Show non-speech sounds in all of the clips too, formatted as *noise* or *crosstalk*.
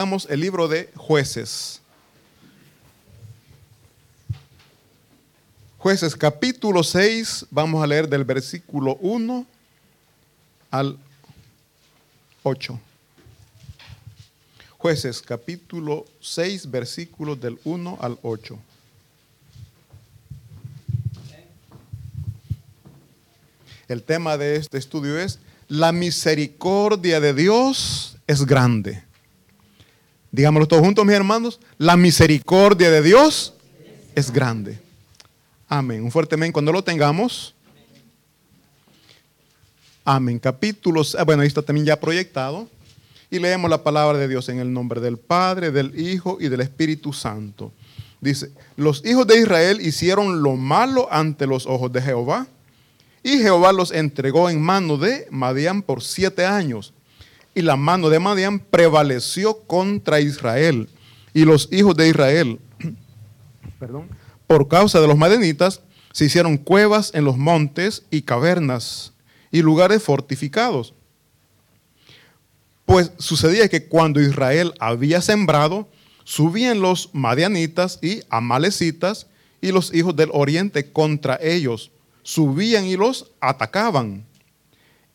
Vamos el libro de jueces. Jueces capítulo 6, vamos a leer del versículo 1 al 8. Jueces capítulo 6, versículos del 1 al 8. El tema de este estudio es la misericordia de Dios es grande. Digámoslo todos juntos, mis hermanos. La misericordia de Dios es grande. Amén. Un fuerte amén cuando lo tengamos. Amén. Capítulos. Ah, bueno, ahí está también ya proyectado. Y leemos la palabra de Dios en el nombre del Padre, del Hijo y del Espíritu Santo. Dice, los hijos de Israel hicieron lo malo ante los ojos de Jehová. Y Jehová los entregó en mano de Madián por siete años y la mano de Madián prevaleció contra Israel. Y los hijos de Israel, *clears throat* perdón, por causa de los madianitas, se hicieron cuevas en los montes y cavernas y lugares fortificados. Pues sucedía que cuando Israel había sembrado, subían los madianitas y amalecitas y los hijos del oriente contra ellos. Subían y los atacaban.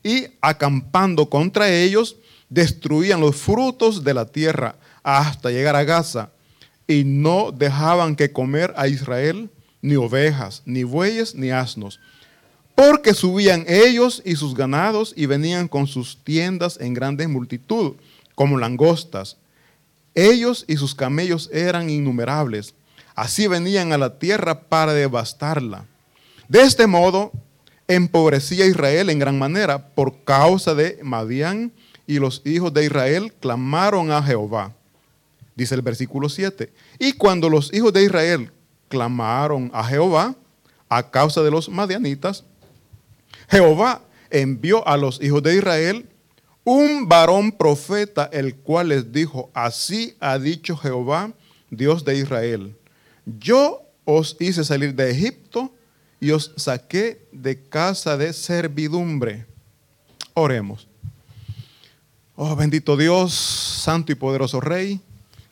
Y acampando contra ellos, destruían los frutos de la tierra hasta llegar a Gaza y no dejaban que comer a Israel ni ovejas, ni bueyes, ni asnos, porque subían ellos y sus ganados y venían con sus tiendas en grande multitud, como langostas. Ellos y sus camellos eran innumerables. Así venían a la tierra para devastarla. De este modo, empobrecía Israel en gran manera por causa de Madián y los hijos de Israel clamaron a Jehová. Dice el versículo 7. Y cuando los hijos de Israel clamaron a Jehová a causa de los madianitas, Jehová envió a los hijos de Israel un varón profeta, el cual les dijo, así ha dicho Jehová, Dios de Israel, yo os hice salir de Egipto y os saqué de casa de servidumbre. Oremos. Oh bendito Dios, santo y poderoso Rey,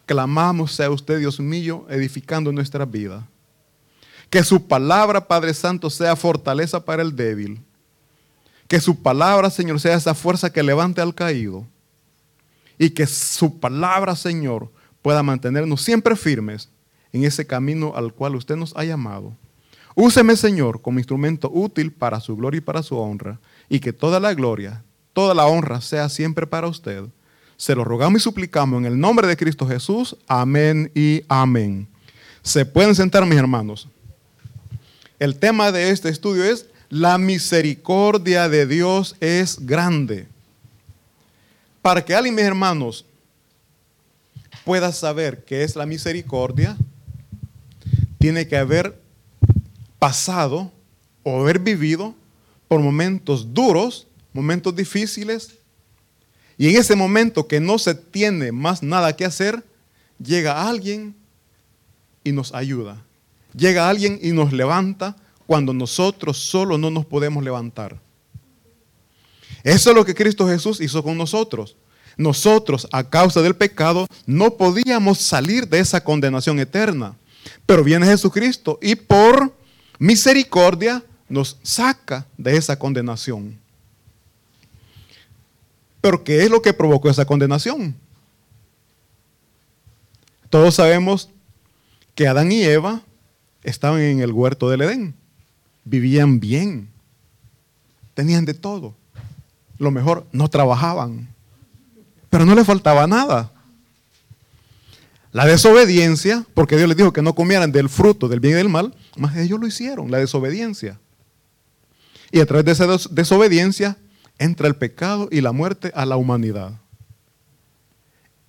clamamos sea usted, Dios mío, edificando nuestra vida. Que su palabra, Padre Santo, sea fortaleza para el débil. Que su palabra, Señor, sea esa fuerza que levante al caído. Y que su palabra, Señor, pueda mantenernos siempre firmes en ese camino al cual usted nos ha llamado. Úseme, Señor, como instrumento útil para su gloria y para su honra. Y que toda la gloria, toda la honra sea siempre para usted. Se lo rogamos y suplicamos en el nombre de Cristo Jesús. Amén y amén. Se pueden sentar mis hermanos. El tema de este estudio es la misericordia de Dios es grande. Para que alguien, mis hermanos, pueda saber qué es la misericordia, tiene que haber pasado o haber vivido por momentos duros momentos difíciles, y en ese momento que no se tiene más nada que hacer, llega alguien y nos ayuda. Llega alguien y nos levanta cuando nosotros solo no nos podemos levantar. Eso es lo que Cristo Jesús hizo con nosotros. Nosotros, a causa del pecado, no podíamos salir de esa condenación eterna. Pero viene Jesucristo y por misericordia nos saca de esa condenación. Pero ¿qué es lo que provocó esa condenación? Todos sabemos que Adán y Eva estaban en el huerto del Edén. Vivían bien. Tenían de todo. Lo mejor, no trabajaban. Pero no les faltaba nada. La desobediencia, porque Dios les dijo que no comieran del fruto del bien y del mal, más ellos lo hicieron, la desobediencia. Y a través de esa desobediencia entra el pecado y la muerte a la humanidad.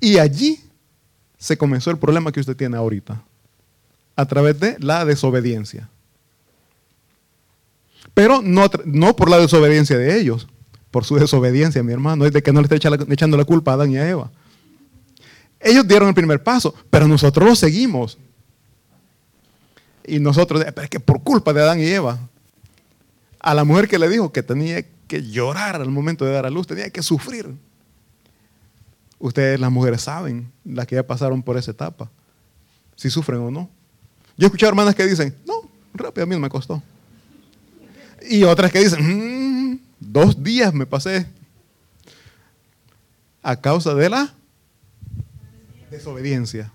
Y allí se comenzó el problema que usted tiene ahorita, a través de la desobediencia. Pero no, no por la desobediencia de ellos, por su desobediencia, mi hermano, es de que no le está echando la culpa a Adán y a Eva. Ellos dieron el primer paso, pero nosotros lo seguimos. Y nosotros, es que por culpa de Adán y Eva, a la mujer que le dijo que tenía que llorar al momento de dar a luz, tenía que sufrir. Ustedes las mujeres saben, las que ya pasaron por esa etapa, si sufren o no. Yo he escuchado hermanas que dicen, no, rápido a mí no me costó. Y otras que dicen, mm, dos días me pasé a causa de la desobediencia.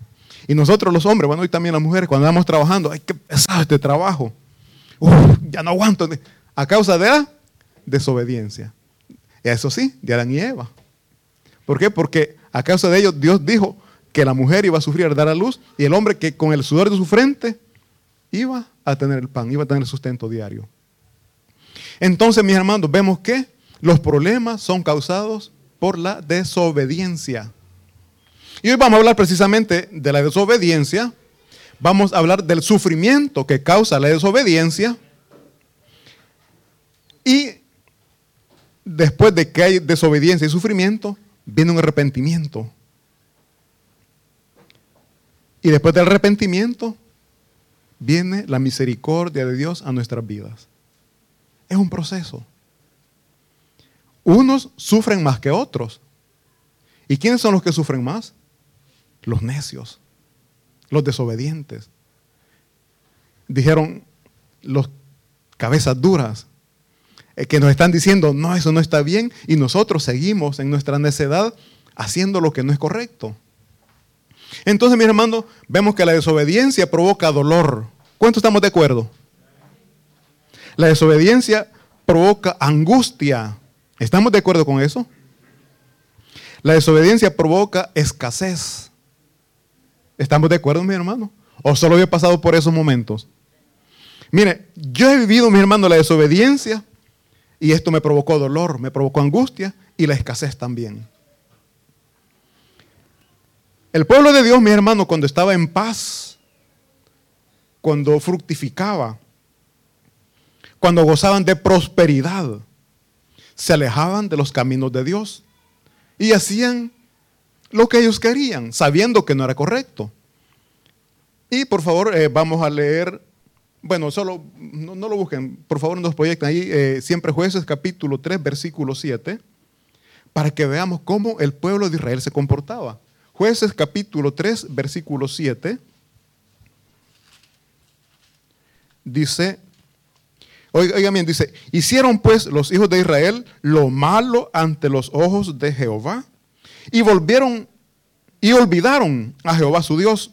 Y nosotros los hombres, bueno, y también las mujeres, cuando estamos trabajando, ay, qué pesado este trabajo. ya no aguanto. A causa de la desobediencia. Eso sí, de Adán y Eva. ¿Por qué? Porque a causa de ello Dios dijo que la mujer iba a sufrir dar a luz y el hombre que con el sudor de su frente iba a tener el pan, iba a tener el sustento diario. Entonces, mis hermanos, vemos que los problemas son causados por la desobediencia. Y hoy vamos a hablar precisamente de la desobediencia. Vamos a hablar del sufrimiento que causa la desobediencia. Y después de que hay desobediencia y sufrimiento, viene un arrepentimiento. Y después del arrepentimiento, viene la misericordia de Dios a nuestras vidas. Es un proceso. Unos sufren más que otros. ¿Y quiénes son los que sufren más? Los necios, los desobedientes. Dijeron los cabezas duras, que nos están diciendo, no, eso no está bien, y nosotros seguimos en nuestra necedad haciendo lo que no es correcto. Entonces, mis hermanos, vemos que la desobediencia provoca dolor. ¿Cuántos estamos de acuerdo? La desobediencia provoca angustia. ¿Estamos de acuerdo con eso? La desobediencia provoca escasez. ¿Estamos de acuerdo, mi hermano? ¿O solo he pasado por esos momentos? Mire, yo he vivido, mi hermano, la desobediencia y esto me provocó dolor, me provocó angustia y la escasez también. El pueblo de Dios, mi hermano, cuando estaba en paz, cuando fructificaba, cuando gozaban de prosperidad, se alejaban de los caminos de Dios y hacían lo que ellos querían, sabiendo que no era correcto. Y por favor, eh, vamos a leer bueno, solo no, lo busquen, por favor, nos proyecten ahí, eh, siempre jueces capítulo 3, versículo 7, para que veamos cómo el pueblo de Israel se comportaba. Jueces capítulo 3, versículo 7, dice, oigan bien, dice, hicieron pues los hijos de Israel lo malo ante los ojos de Jehová y volvieron y olvidaron a Jehová su Dios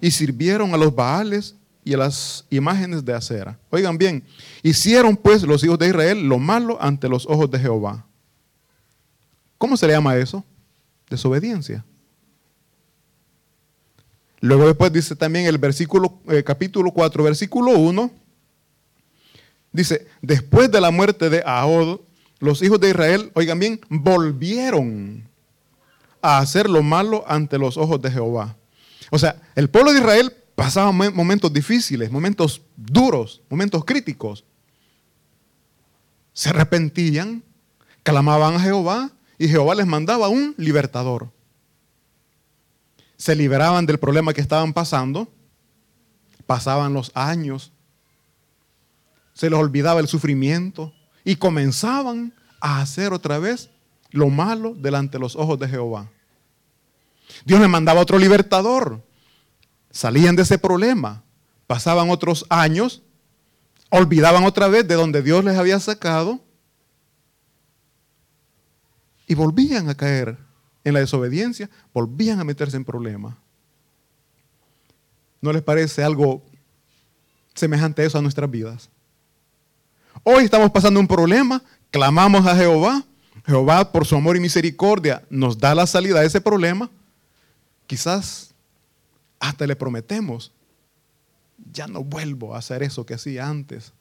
y sirvieron a los Baales y las imágenes de acera. Oigan bien, hicieron pues los hijos de Israel lo malo ante los ojos de Jehová. ¿Cómo se le llama eso? Desobediencia. Luego después dice también el versículo, eh, capítulo 4, versículo 1, dice, después de la muerte de Ahod, los hijos de Israel, oigan bien, volvieron a hacer lo malo ante los ojos de Jehová. O sea, el pueblo de Israel pasaban momentos difíciles, momentos duros, momentos críticos. Se arrepentían, clamaban a Jehová y Jehová les mandaba un libertador. Se liberaban del problema que estaban pasando, pasaban los años, se les olvidaba el sufrimiento y comenzaban a hacer otra vez lo malo delante de los ojos de Jehová. Dios les mandaba otro libertador, salían de ese problema, pasaban otros años, olvidaban otra vez de donde Dios les había sacado y volvían a caer en la desobediencia, volvían a meterse en problemas. ¿No les parece algo semejante a eso a nuestras vidas? Hoy estamos pasando un problema, clamamos a Jehová, Jehová por su amor y misericordia nos da la salida de ese problema. Quizás hasta le prometemos, ya no vuelvo a hacer eso que hacía antes.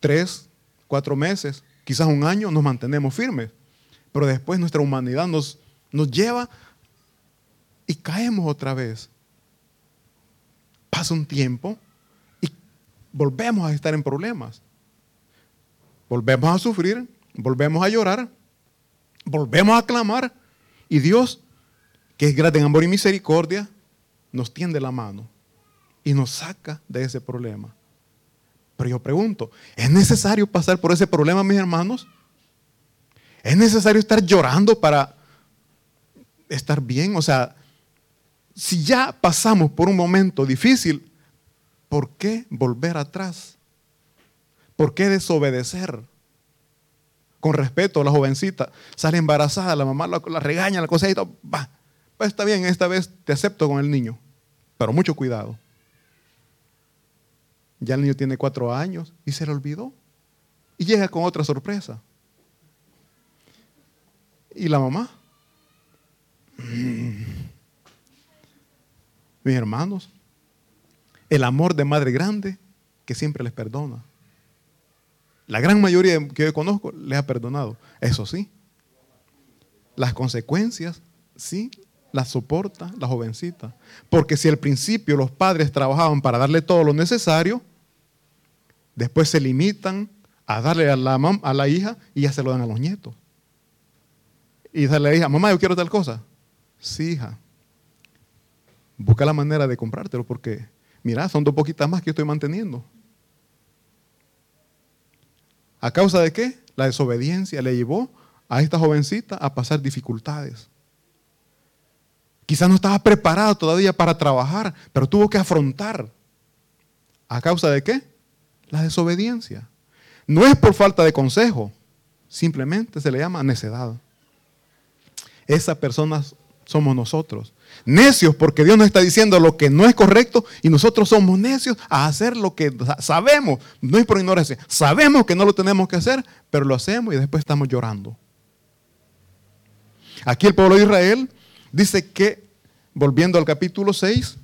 Tres, cuatro meses, quizás un año nos mantenemos firmes, pero después nuestra humanidad nos, nos lleva y caemos otra vez. Pasa un tiempo y volvemos a estar en problemas. Volvemos a sufrir, volvemos a llorar, volvemos a clamar y Dios que es grande en amor y misericordia, nos tiende la mano y nos saca de ese problema. Pero yo pregunto, ¿es necesario pasar por ese problema, mis hermanos? ¿Es necesario estar llorando para estar bien. O sea, si ya pasamos por un momento difícil, ¿por qué volver atrás? ¿Por qué desobedecer? Con respeto, la jovencita sale embarazada, la mamá la, regaña, la cosa y todo, va, pues está bien, esta vez te acepto con el niño, pero mucho cuidado. Ya el niño tiene cuatro años y se le olvidó. Y llega con otra sorpresa. ¿Y la mamá? Mm. Mis hermanos, el amor de madre grande que siempre les perdona. La gran mayoría que yo conozco les ha perdonado. Eso sí, las consecuencias sí las soporta la jovencita. Porque si al principio los padres trabajaban para darle todo lo necesario, después se limitan a darle a la, a la hija y ya se lo dan a los nietos. Y dice la hija, mamá, yo quiero tal cosa. Sí, hija. Busca la manera de comprártelo porque, mira, son dos poquitas más que estoy manteniendo. ¿A causa de qué? La desobediencia le llevó a esta jovencita a pasar dificultades. Quizás no estaba preparado todavía para trabajar, pero tuvo que afrontar. ¿A causa de qué? La desobediencia. No es por falta de consejo, simplemente se le llama necedad. Esas personas somos nosotros. Necios porque Dios nos está diciendo lo que no es correcto y nosotros somos necios a hacer lo que sabemos, no es por ignorancia, sabemos que no lo tenemos que hacer, pero lo hacemos y después estamos llorando. Aquí el pueblo de Israel dice que, volviendo al capítulo 6,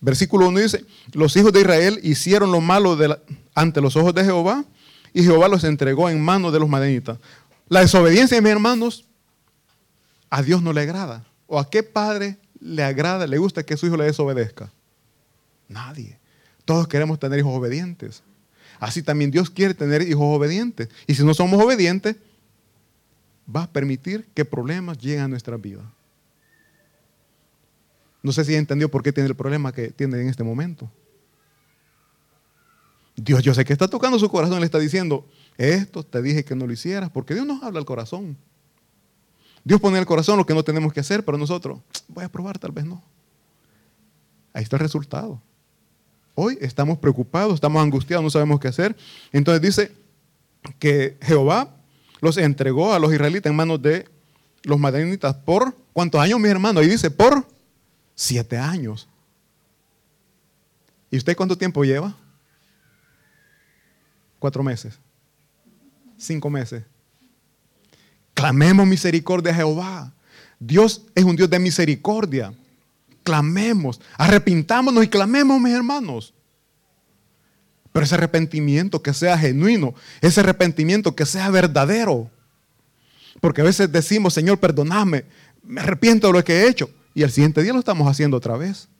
versículo 1 dice, los hijos de Israel hicieron lo malo ante los ojos de Jehová y Jehová los entregó en manos de los madenitas. La desobediencia, mis hermanos, a Dios no le agrada. ¿O a qué padre le agrada, le gusta que su hijo le desobedezca? Nadie. Todos queremos tener hijos obedientes. Así también Dios quiere tener hijos obedientes. Y si no somos obedientes, va a permitir que problemas lleguen a nuestra vida. No sé si entendió por qué tiene el problema que tiene en este momento. Dios, yo sé que está tocando su corazón, le está diciendo, esto te dije que no lo hicieras, porque Dios nos habla al corazón. Dios pone en el corazón lo que no tenemos que hacer, pero nosotros, voy a probar, tal vez no. Ahí está el resultado. Hoy estamos preocupados, estamos angustiados, no sabemos qué hacer. Entonces dice que Jehová los entregó a los israelitas en manos de los madenitas por, ¿cuántos años, mi hermano? Ahí dice, por siete años. ¿Y usted cuánto tiempo lleva? Cuatro meses. Cinco meses. Clamemos misericordia a Jehová. Dios es un Dios de misericordia. Clamemos, arrepintámonos y clamemos, mis hermanos. Pero ese arrepentimiento que sea genuino, ese arrepentimiento que sea verdadero. Porque a veces decimos, Señor, perdoname, me arrepiento de lo que he hecho. Y el siguiente día lo estamos haciendo otra vez.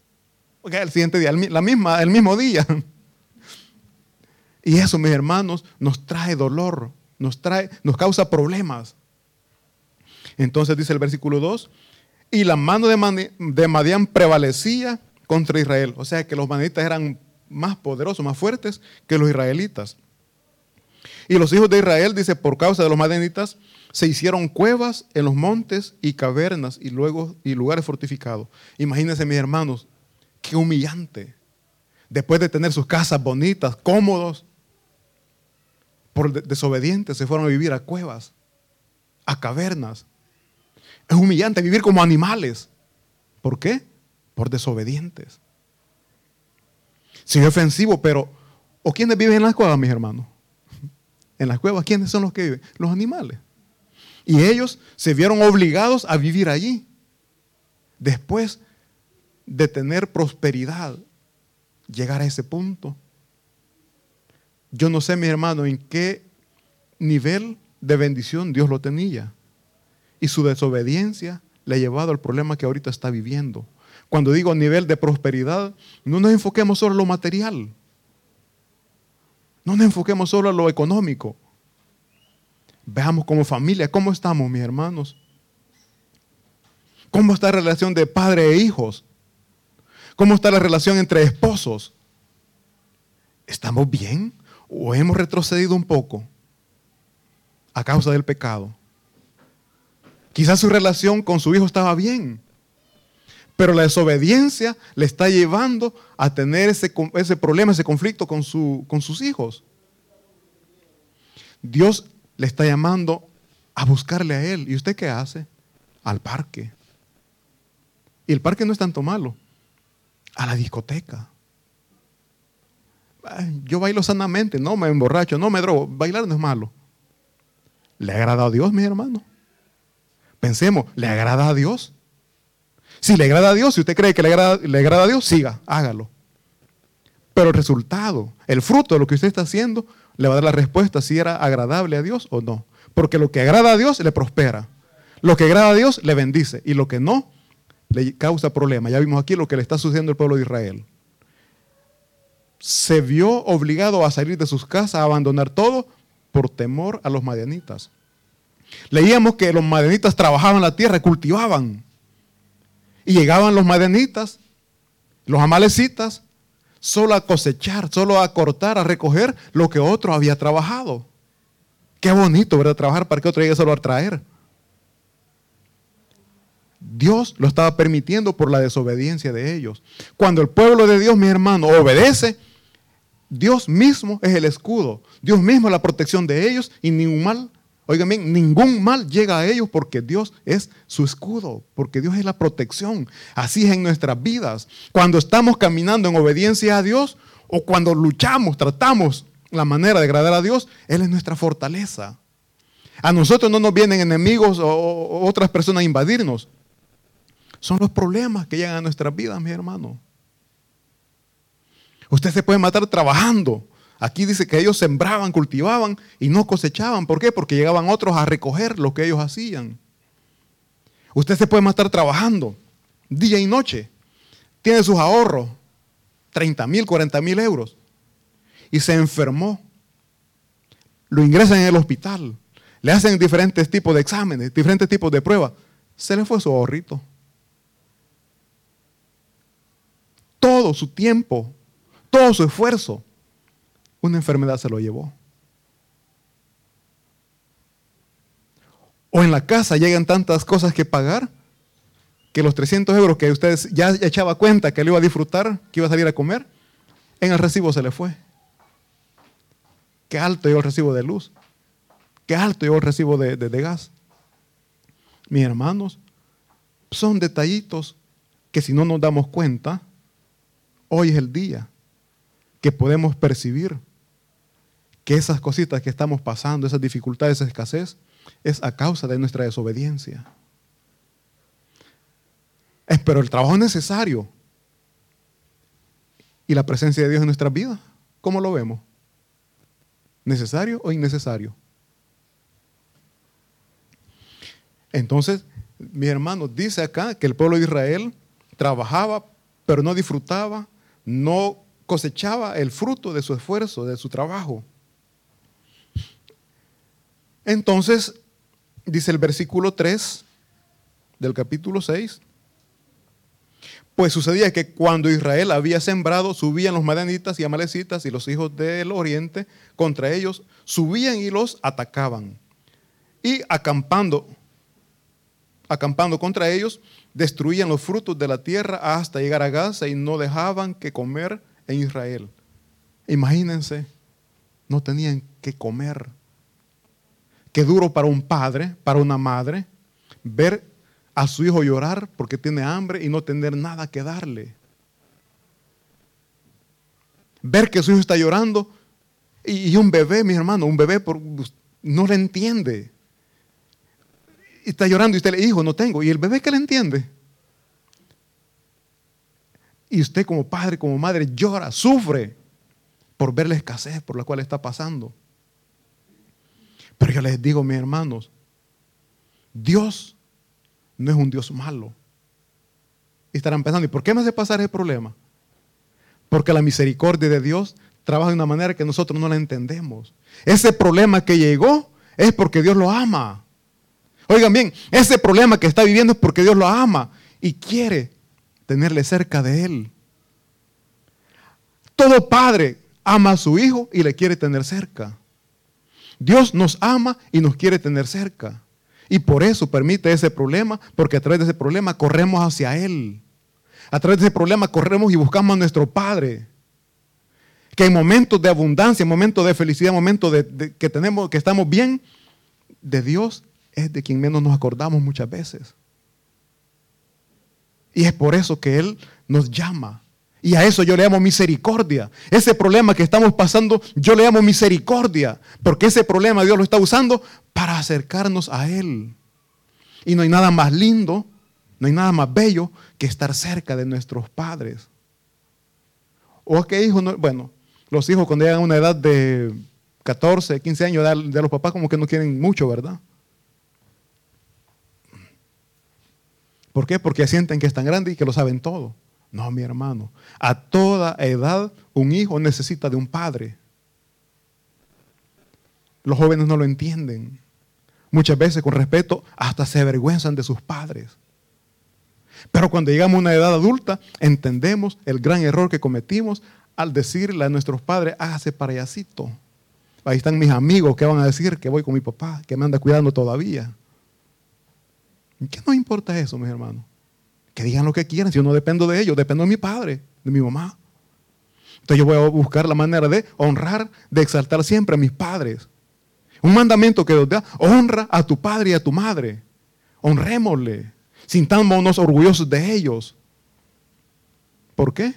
Porque el siguiente día, la misma, el mismo día. *laughs* Y eso, mis hermanos, nos trae dolor, nos, trae, nos causa problemas. Entonces dice el versículo 2, y la mano de Madián prevalecía contra Israel. O sea que los madianitas eran más poderosos, más fuertes que los israelitas. Y los hijos de Israel, dice, por causa de los madianitas, se hicieron cuevas en los montes y cavernas y luego y lugares fortificados. Imagínense, mis hermanos, qué humillante. Después de tener sus casas bonitas, cómodos, por desobedientes se fueron a vivir a cuevas, a cavernas, es humillante vivir como animales. ¿Por qué? Por desobedientes. Sí, es ofensivo, pero ¿o quiénes viven en las cuevas, mis hermanos? *laughs* En las cuevas, ¿quiénes son los que viven? Los animales. Y ellos se vieron obligados a vivir allí. Después de tener prosperidad, llegar a ese punto. Yo no sé, mi hermano, en qué nivel de bendición Dios lo tenía. Y su desobediencia le ha llevado al problema que ahorita está viviendo. Cuando digo nivel de prosperidad, no nos enfoquemos solo en lo material. No nos enfoquemos solo en lo económico. Veamos como familia, ¿cómo estamos, mis hermanos? ¿Cómo está la relación de padre e hijos? ¿Cómo está la relación entre esposos? ¿Estamos bien o hemos retrocedido un poco a causa del pecado? Quizás su relación con su hijo estaba bien, pero la desobediencia le está llevando a tener ese, ese problema, ese conflicto con, su, con sus hijos. Dios le está llamando a buscarle a Él. ¿Y usted qué hace? Al parque. Y el parque no es tanto malo. A la discoteca. Yo bailo sanamente, no me emborracho, no me drogo. Bailar no es malo. ¿Le agrada a Dios, mi hermano? Pensemos, ¿le agrada a Dios? Si le agrada a Dios, si usted cree que le agrada, le agrada a Dios, siga, hágalo. Pero el resultado, el fruto de lo que usted está haciendo, le va a dar la respuesta si era agradable a Dios o no. Porque lo que agrada a Dios le prospera. Lo que agrada a Dios le bendice. Y lo que no, le causa problemas. Ya vimos aquí lo que le está sucediendo al pueblo de Israel. Se vio obligado a salir de sus casas, a abandonar todo por temor a los madianitas. Leíamos que los madianitas trabajaban la tierra, cultivaban. Y llegaban los madianitas, los amalecitas, solo a cosechar, solo a cortar, a recoger lo que otro había trabajado. Qué bonito, ¿verdad? Trabajar para que otro llegue solo a traer. Dios lo estaba permitiendo por la desobediencia de ellos. Cuando el pueblo de Dios, mi hermano, obedece, Dios mismo es el escudo. Dios mismo es la protección de ellos y ningún mal Oigan bien, ningún mal llega a ellos porque Dios es su escudo, porque Dios es la protección. Así es en nuestras vidas. Cuando estamos caminando en obediencia a Dios o cuando luchamos, tratamos la manera de agradar a Dios, Él es nuestra fortaleza. A nosotros no nos vienen enemigos o otras personas a invadirnos. Son los problemas que llegan a nuestras vidas, mi hermano. Usted se puede matar trabajando. Aquí dice que ellos sembraban, cultivaban y no cosechaban. ¿Por qué? Porque llegaban otros a recoger lo que ellos hacían. Usted se puede matar trabajando día y noche. Tiene sus ahorros, 30 mil, 40 mil euros. Y se enfermó. Lo ingresan en el hospital. Le hacen diferentes tipos de exámenes, diferentes tipos de pruebas. Se le fue su ahorrito. Todo su tiempo, todo su esfuerzo una enfermedad se lo llevó. O en la casa llegan tantas cosas que pagar que los 300 euros que ustedes ya echaba cuenta que le iba a disfrutar, que iba a salir a comer, en el recibo se le fue. Qué alto llegó el recibo de luz. Qué alto llegó el recibo de, de gas. Mis hermanos, son detallitos que si no nos damos cuenta, hoy es el día que podemos percibir que esas cositas que estamos pasando, esas dificultades, esa escasez, es a causa de nuestra desobediencia. Pero el trabajo es necesario. ¿Y la presencia de Dios en nuestra vida? ¿Cómo lo vemos? ¿Necesario o innecesario? Entonces, mi hermano dice acá que el pueblo de Israel trabajaba, pero no disfrutaba, no cosechaba el fruto de su esfuerzo, de su trabajo. Entonces, dice el versículo 3 del capítulo 6, pues sucedía que cuando Israel había sembrado, subían los madianitas y amalecitas y los hijos del oriente contra ellos, subían y los atacaban. Y acampando, acampando contra ellos, destruían los frutos de la tierra hasta llegar a Gaza y no dejaban que comer en Israel. Imagínense, no tenían que comer. Qué duro para un padre, para una madre, ver a su hijo llorar porque tiene hambre y no tener nada que darle. Ver que su hijo está llorando y, un bebé, mi hermano, un bebé no le entiende. Y está llorando y usted le dijo, no tengo. ¿Y el bebé que le entiende? Y usted como padre, como madre, llora, sufre por ver la escasez por la cual está pasando. Pero yo les digo, mis hermanos, Dios no es un Dios malo. Y estarán pensando, ¿y por qué me hace pasar ese problema? Porque la misericordia de Dios trabaja de una manera que nosotros no la entendemos. Ese problema que llegó es porque Dios lo ama. Oigan bien, ese problema que está viviendo es porque Dios lo ama y quiere tenerle cerca de Él. Todo padre ama a su hijo y le quiere tener cerca. Dios nos ama y nos quiere tener cerca. Y por eso permite ese problema, porque a través de ese problema corremos hacia Él. A través de ese problema corremos y buscamos a nuestro Padre. Que en momentos de abundancia, en momentos de felicidad, en momentos de, que tenemos, que estamos bien, de Dios es de quien menos nos acordamos muchas veces. Y es por eso que Él nos llama. Y a eso yo le llamo misericordia. Ese problema que estamos pasando, yo le llamo misericordia. Porque ese problema Dios lo está usando para acercarnos a Él. Y no hay nada más lindo, no hay nada más bello que estar cerca de nuestros padres. O qué hijos, bueno, los hijos cuando llegan a una edad de 14, 15 años de los papás como que no quieren mucho, ¿verdad? ¿Por qué? Porque sienten que están grandes y que lo saben todo. No, mi hermano. A toda edad un hijo necesita de un padre. Los jóvenes no lo entienden. Muchas veces con respeto hasta se avergüenzan de sus padres. Pero cuando llegamos a una edad adulta, entendemos el gran error que cometimos al decirle a nuestros padres, hágase payasito. Ahí están mis amigos que van a decir que voy con mi papá, que me anda cuidando todavía. ¿Qué nos importa eso, mis hermanos? Que digan lo que quieran, si yo no dependo de ellos, dependo de mi padre, de mi mamá. Entonces yo voy a buscar la manera de honrar, de exaltar siempre a mis padres. Un mandamiento que Dios da, honra a tu padre y a tu madre. Honrémosle. Sintámonos orgullosos de ellos. ¿Por qué?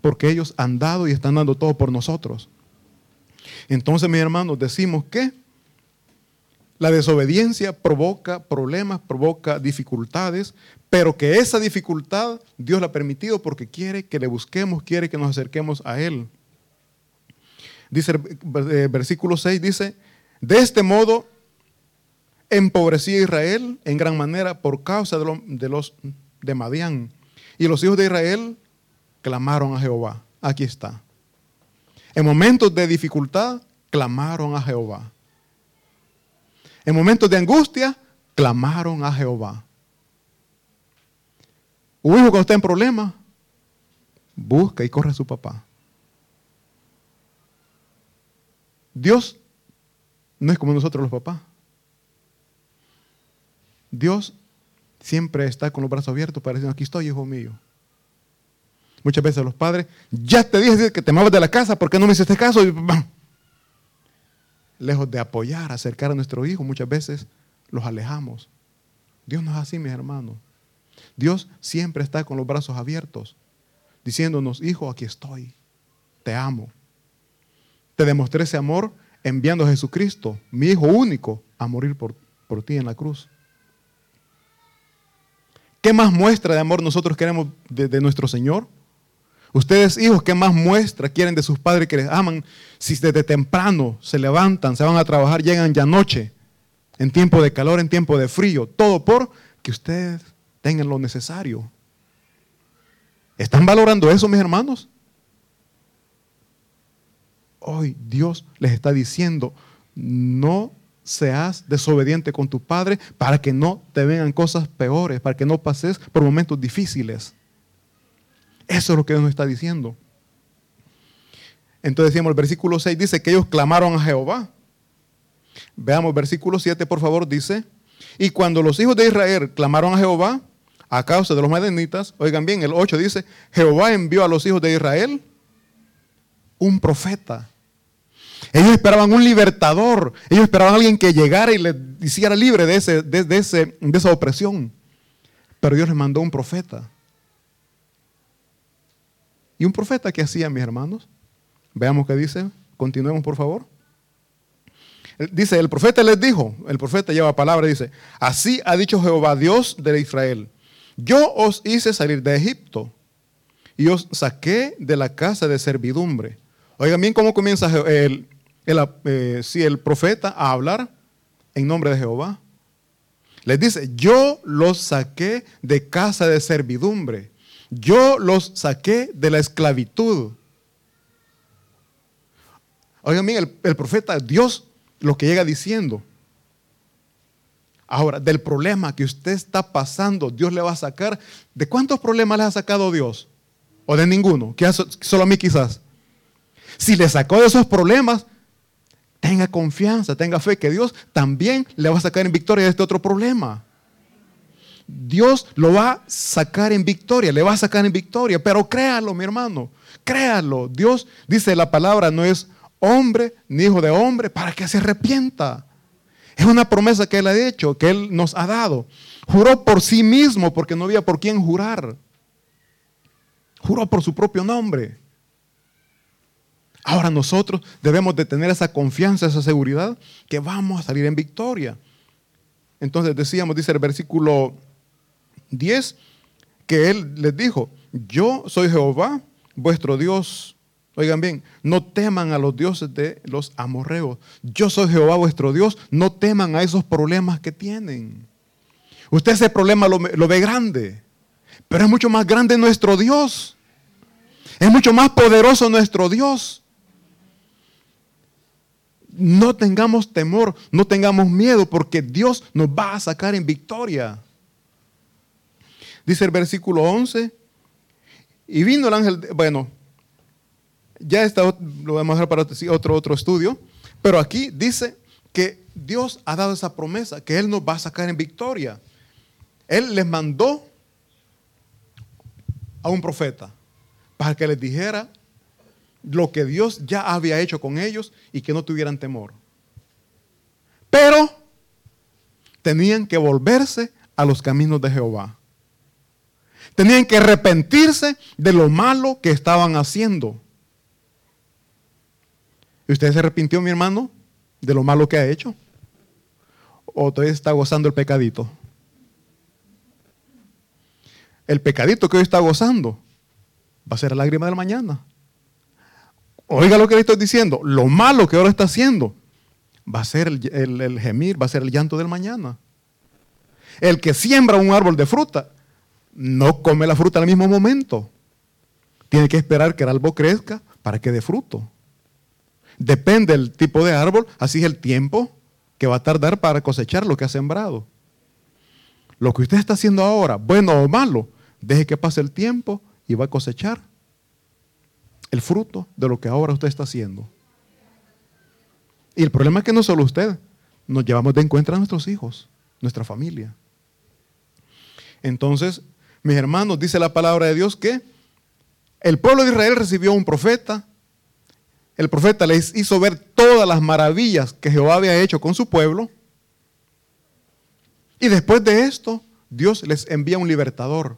Porque ellos han dado y están dando todo por nosotros. Entonces, mis hermanos, decimos que la desobediencia provoca problemas, provoca dificultades, pero que esa dificultad Dios la ha permitido porque quiere que le busquemos, quiere que nos acerquemos a Él. Dice eh, versículo 6, dice, de este modo empobrecía Israel en gran manera por causa de, los de Madián. Y los hijos de Israel clamaron a Jehová. Aquí está. En momentos de dificultad, clamaron a Jehová. En momentos de angustia, clamaron a Jehová. Un hijo cuando está en problemas, busca y corre a su papá. Dios no es como nosotros los papás. Dios siempre está con los brazos abiertos para decir, aquí estoy, hijo mío. Muchas veces los padres, ya te dije que te muevas de la casa, ¿por qué no me hiciste caso? Y, Lejos de apoyar, acercar a nuestro hijo, muchas veces los alejamos. Dios no es así, mis hermanos. Dios siempre está con los brazos abiertos, diciéndonos, hijo, aquí estoy, te amo. Te demostré ese amor enviando a Jesucristo, mi Hijo único, a morir por, por ti en la cruz. ¿Qué más muestra de amor nosotros queremos de, nuestro Señor? Ustedes, hijos, ¿qué más muestra quieren de sus padres que les aman si desde temprano se levantan, se van a trabajar, llegan ya noche, en tiempo de calor, en tiempo de frío? Todo por que ustedes tengan lo necesario. ¿Están valorando eso, mis hermanos? Hoy Dios les está diciendo, no seas desobediente con tu padre para que no te vengan cosas peores, para que no pases por momentos difíciles. Eso es lo que Dios nos está diciendo. Entonces decíamos, el versículo 6 dice que ellos clamaron a Jehová. Veamos, versículo 7, por favor, dice, y cuando los hijos de Israel clamaron a Jehová a causa de los madenitas, oigan bien, el 8 dice, Jehová envió a los hijos de Israel un profeta. Ellos esperaban un libertador. Ellos esperaban a alguien que llegara y les hiciera libre de, ese, de, ese, de esa opresión. Pero Dios les mandó un profeta. ¿Y un profeta qué hacía, mis hermanos? Veamos qué dice. Continuemos, por favor. Dice, el profeta les dijo, el profeta lleva palabra, dice, así ha dicho Jehová, Dios de Israel, yo os hice salir de Egipto y os saqué de la casa de servidumbre Oigan bien cómo comienza el, eh, si el profeta a hablar en nombre de Jehová. Les dice, yo los saqué de casa de servidumbre. Yo los saqué de la esclavitud. Oigan bien, el, profeta, Dios lo que llega diciendo. Ahora, del problema que usted está pasando, Dios le va a sacar. ¿De cuántos problemas le ha sacado Dios? ¿O de ninguno? ¿Que solo a mí quizás? Si le sacó de esos problemas, tenga confianza, tenga fe que Dios también le va a sacar en victoria de este otro problema. Dios lo va a sacar en victoria, le va a sacar en victoria, pero créalo, mi hermano, créalo. Dios dice la palabra, no es hombre ni hijo de hombre para que se arrepienta. Es una promesa que Él ha hecho, que Él nos ha dado. Juró por sí mismo porque no había por quién jurar. Juró por su propio nombre. Ahora nosotros debemos de tener esa confianza, esa seguridad, que vamos a salir en victoria. Entonces decíamos, dice el versículo 10, que Él les dijo, yo soy Jehová, vuestro Dios. Oigan bien, no teman a los dioses de los amorreos. Yo soy Jehová vuestro Dios, no teman a esos problemas que tienen. Usted ese problema lo, lo ve grande, pero es mucho más grande nuestro Dios. Es mucho más poderoso nuestro Dios no tengamos temor, no tengamos miedo, porque Dios nos va a sacar en victoria. Dice el versículo 11, y vino el ángel, bueno, ya está, lo vamos a dejar para otro, otro estudio, pero aquí dice que Dios ha dado esa promesa, que Él nos va a sacar en victoria. Él les mandó a un profeta para que les dijera lo que Dios ya había hecho con ellos y que no tuvieran temor. Pero tenían que volverse a los caminos de Jehová. Tenían que arrepentirse de lo malo que estaban haciendo. ¿Y usted se arrepintió, mi hermano, de lo malo que ha hecho? ¿O todavía está gozando el pecadito? El pecadito que hoy está gozando va a ser la lágrima de la mañana. Oiga lo que le estoy diciendo. Lo malo que ahora está haciendo va a ser el, gemir, va a ser el llanto del mañana. El que siembra un árbol de fruta no come la fruta al mismo momento. Tiene que esperar que el árbol crezca para que dé fruto. Depende del tipo de árbol, así es el tiempo que va a tardar para cosechar lo que ha sembrado. Lo que usted está haciendo ahora, bueno o malo, deje que pase el tiempo y va a cosechar el fruto de lo que ahora usted está haciendo. Y el problema es que no solo usted, nos llevamos de encuentro a nuestros hijos, nuestra familia. Entonces, mis hermanos, dice la palabra de Dios que el pueblo de Israel recibió un profeta. El profeta les hizo ver todas las maravillas que Jehová había hecho con su pueblo. Y después de esto, Dios les envía un libertador.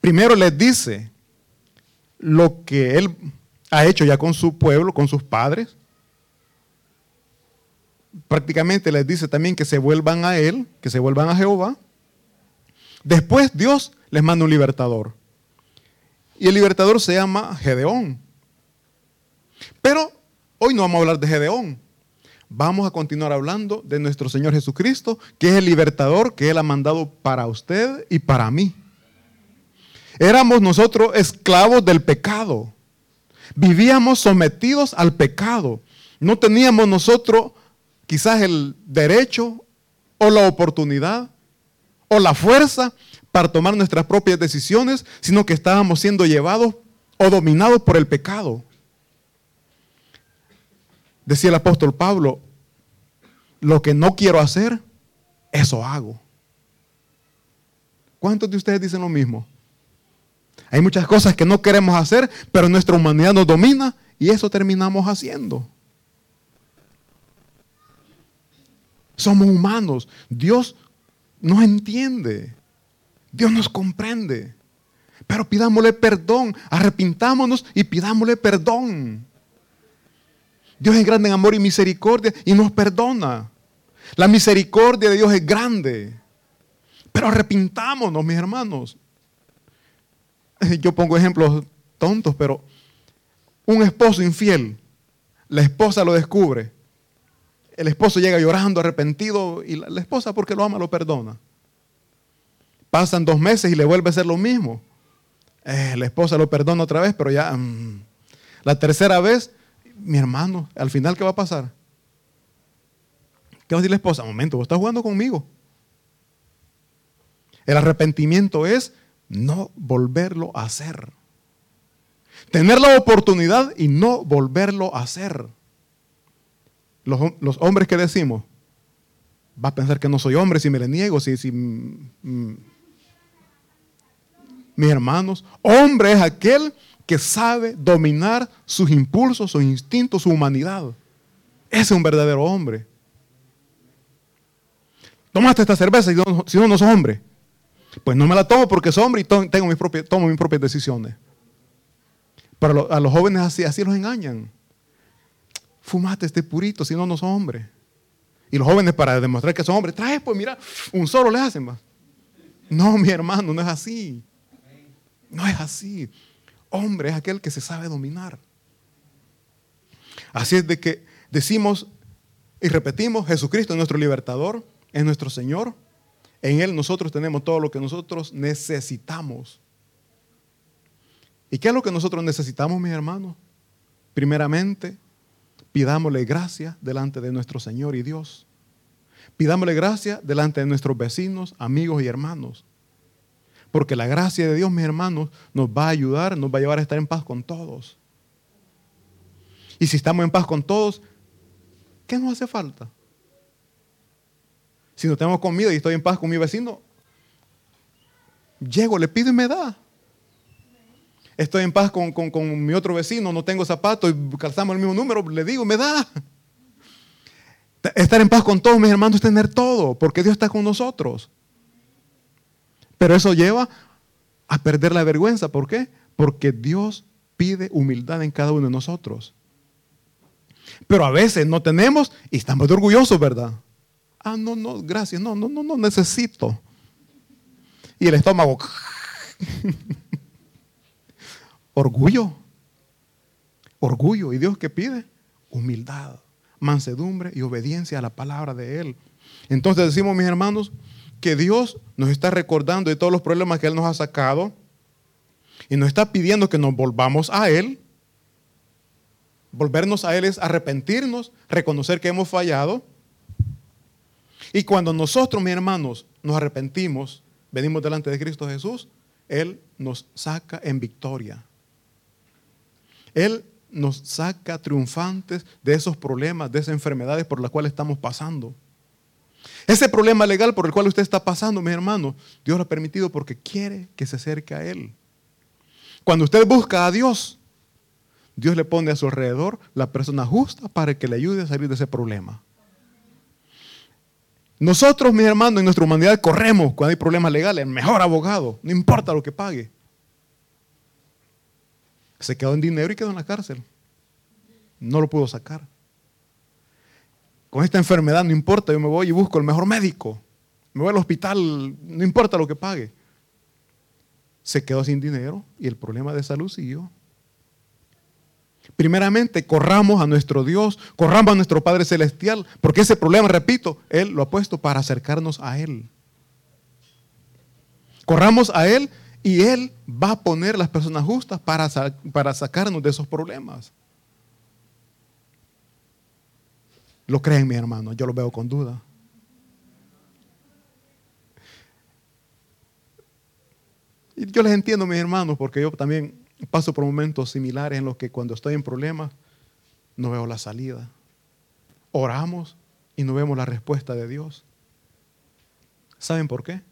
Primero les dice, lo que Él ha hecho ya con su pueblo, con sus padres. Prácticamente les dice también que se vuelvan a Él, que se vuelvan a Jehová. Después Dios les manda un libertador. Y el libertador se llama Gedeón. Pero hoy no vamos a hablar de Gedeón. Vamos a continuar hablando de nuestro Señor Jesucristo, que es el libertador que Él ha mandado para usted y para mí. Éramos nosotros esclavos del pecado. Vivíamos sometidos al pecado. No teníamos nosotros quizás el derecho o la oportunidad o la fuerza para tomar nuestras propias decisiones, sino que estábamos siendo llevados o dominados por el pecado. Decía el apóstol Pablo, lo que no quiero hacer, eso hago. ¿Cuántos de ustedes dicen lo mismo? Hay muchas cosas que no queremos hacer, pero nuestra humanidad nos domina y eso terminamos haciendo. Somos humanos. Dios nos entiende. Dios nos comprende. Pero pidámosle perdón, arrepintámonos y pidámosle perdón. Dios es grande en amor y misericordia y nos perdona. La misericordia de Dios es grande. Pero arrepintámonos, mis hermanos. yo pongo ejemplos tontos, pero un esposo infiel, la esposa lo descubre, el esposo llega llorando, arrepentido, y la, esposa porque lo ama lo perdona. Pasan dos meses y le vuelve a hacer lo mismo. Eh, la esposa lo perdona otra vez, pero ya mm, la tercera vez, mi hermano, al final, ¿qué va a pasar? ¿Qué va a decir la esposa? Momento, vos estás jugando conmigo. El arrepentimiento es no volverlo a hacer. Tener la oportunidad y no volverlo a hacer. Los, hombres que decimos, va a pensar que no soy hombre si me le niego, si, mm. mis hermanos, hombre es aquel que sabe dominar sus impulsos, sus instintos, su humanidad. Ese es un verdadero hombre. Tomaste esta cerveza y si no, no sos hombre. Pues no me la tomo porque soy hombre y tengo mis propias, tomo mis propias decisiones. Pero a los jóvenes así, así los engañan. Fumate este purito, si no, no son hombres. Y los jóvenes para demostrar que son hombres, trae pues mira, un solo le hacen más. No, mi hermano, no es así. No es así. Hombre es aquel que se sabe dominar. Así es de que decimos y repetimos, Jesucristo es nuestro libertador, es nuestro Señor. En Él nosotros tenemos todo lo que nosotros necesitamos. ¿Y qué es lo que nosotros necesitamos, mis hermanos? Primeramente, pidámosle gracia delante de nuestro Señor y Dios. Pidámosle gracia delante de nuestros vecinos, amigos y hermanos. Porque la gracia de Dios, mis hermanos, nos va a ayudar, nos va a llevar a estar en paz con todos. Y si estamos en paz con todos, ¿qué nos hace falta? Si no tenemos comida y estoy en paz con mi vecino, llego, le pido y me da. Estoy en paz con, mi otro vecino, no tengo zapatos y calzamos el mismo número, le digo, me da. Estar en paz con todos mis hermanos es tener todo, porque Dios está con nosotros. Pero eso lleva a perder la vergüenza. ¿Por qué? Porque Dios pide humildad en cada uno de nosotros. Pero a veces no tenemos y estamos orgullosos, ¿verdad? Ah, no, no, gracias, no, no, no, no necesito. Y el estómago. *laughs* Orgullo. Orgullo. ¿Y Dios qué pide? Humildad, mansedumbre y obediencia a la palabra de Él. Entonces decimos, mis hermanos, que Dios nos está recordando de todos los problemas que Él nos ha sacado y nos está pidiendo que nos volvamos a Él. Volvernos a Él es arrepentirnos, reconocer que hemos fallado y cuando nosotros, mis hermanos, nos arrepentimos, venimos delante de Cristo Jesús, Él nos saca en victoria. Él nos saca triunfantes de esos problemas, de esas enfermedades por las cuales estamos pasando. Ese problema legal por el cual usted está pasando, mis hermanos, Dios lo ha permitido porque quiere que se acerque a Él. Cuando usted busca a Dios, Dios le pone a su alrededor la persona justa para que le ayude a salir de ese problema. Nosotros, mis hermanos, en nuestra humanidad corremos cuando hay problemas legales, el mejor abogado, no importa lo que pague. Se quedó en dinero y quedó en la cárcel. No lo pudo sacar. Con esta enfermedad no importa, yo me voy y busco el mejor médico. Me voy al hospital, no importa lo que pague. Se quedó sin dinero y el problema de salud siguió. Primeramente, corramos a nuestro Dios, corramos a nuestro Padre Celestial, porque ese problema, repito, Él lo ha puesto para acercarnos a Él. Corramos a Él y Él va a poner las personas justas para, para sacarnos de esos problemas. Lo creen, mi hermano, yo lo veo con duda. Y yo les entiendo, mis hermanos, porque yo también Paso por momentos similares en los que cuando estoy en problemas no veo la salida. Oramos y no vemos la respuesta de Dios. ¿Saben por qué?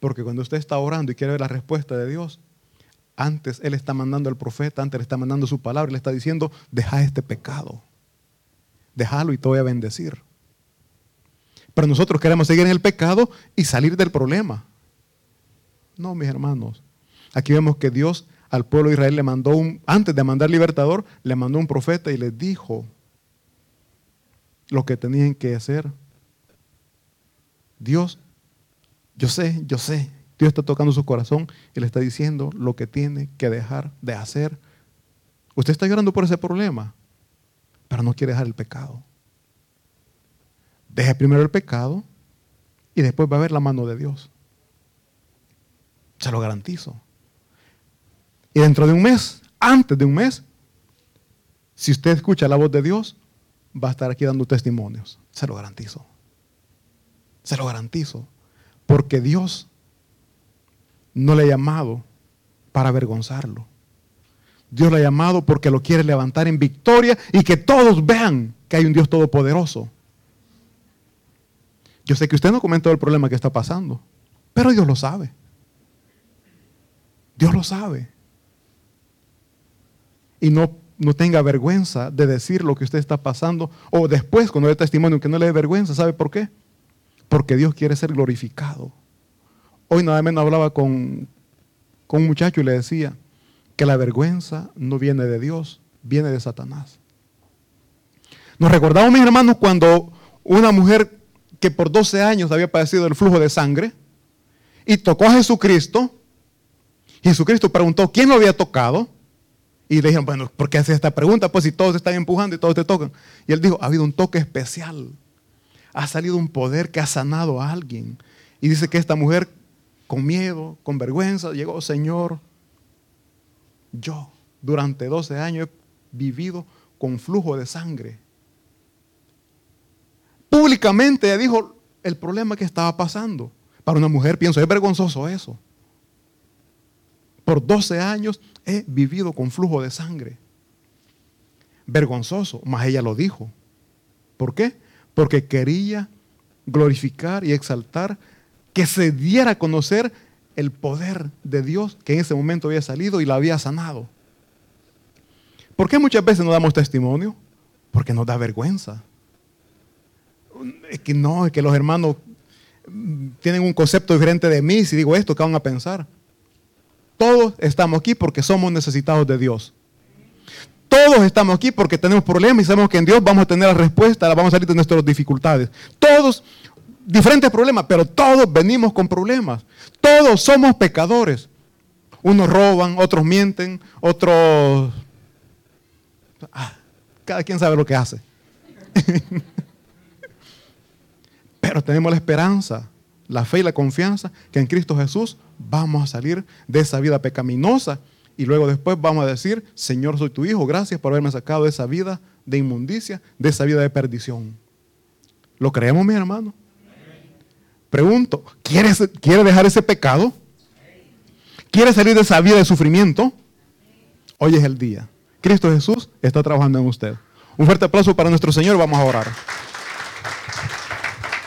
Porque cuando usted está orando y quiere ver la respuesta de Dios, antes Él está mandando al profeta, antes le está mandando su palabra y le está diciendo, deja este pecado. Déjalo y te voy a bendecir. Pero nosotros queremos seguir en el pecado y salir del problema. No, mis hermanos. Aquí vemos que Dios al pueblo de Israel le mandó un, antes de mandar libertador, le mandó un profeta y les dijo lo que tenían que hacer. Dios, yo sé, yo sé, Dios está tocando su corazón y le está diciendo lo que tiene que dejar de hacer. Usted está llorando por ese problema, pero no quiere dejar el pecado. Deje primero el pecado y después va a ver la mano de Dios. Se lo garantizo. Y dentro de un mes, antes de un mes, si usted escucha la voz de Dios, va a estar aquí dando testimonios. Se lo garantizo. Se lo garantizo. Porque Dios no le ha llamado para avergonzarlo. Dios le ha llamado porque lo quiere levantar en victoria y que todos vean que hay un Dios todopoderoso. Yo sé que usted no comentó el problema que está pasando, pero Dios lo sabe. Dios lo sabe. Y no, no tenga vergüenza de decir lo que usted está pasando o después cuando dé testimonio que no le dé vergüenza. ¿Sabe por qué? Porque Dios quiere ser glorificado. Hoy nada menos hablaba con, con un muchacho y le decía que la vergüenza no viene de Dios, viene de Satanás. Nos recordamos, mis hermanos, cuando una mujer que por 12 años había padecido el flujo de sangre y tocó a Jesucristo, Jesucristo preguntó quién lo había tocado. Y le dijeron, bueno, ¿por qué hace esta pregunta? Pues si todos están empujando y todos te tocan. Y él dijo, ha habido un toque especial. Ha salido un poder que ha sanado a alguien. Y dice que esta mujer, con miedo, con vergüenza, llegó, Señor, yo durante 12 años he vivido con flujo de sangre. Públicamente dijo el problema que estaba pasando. Para una mujer, pienso, es vergonzoso eso. Por 12 años he vivido con flujo de sangre. Vergonzoso, mas ella lo dijo. ¿Por qué? Porque quería glorificar y exaltar que se diera a conocer el poder de Dios que en ese momento había salido y la había sanado. ¿Por qué muchas veces no damos testimonio? Porque nos da vergüenza. Es que no, es que los hermanos tienen un concepto diferente de mí. Si digo esto, ¿qué van a pensar? Todos estamos aquí porque somos necesitados de Dios. Todos estamos aquí porque tenemos problemas y sabemos que en Dios vamos a tener la respuesta, vamos a salir de nuestras dificultades. Todos diferentes problemas, pero todos venimos con problemas. Todos somos pecadores. Unos roban, otros mienten, otros... Ah, cada quien sabe lo que hace. *laughs* pero tenemos la esperanza, la fe y la confianza que en Cristo Jesús vamos a salir de esa vida pecaminosa y luego después vamos a decir, Señor, soy tu hijo, gracias por haberme sacado de esa vida de inmundicia, de esa vida de perdición. ¿Lo creemos, mi hermano? Pregunto, ¿quiere, ¿quiere dejar ese pecado? ¿Quiere salir de esa vida de sufrimiento? Hoy es el día. Cristo Jesús está trabajando en usted. Un fuerte aplauso para nuestro Señor. Vamos a orar.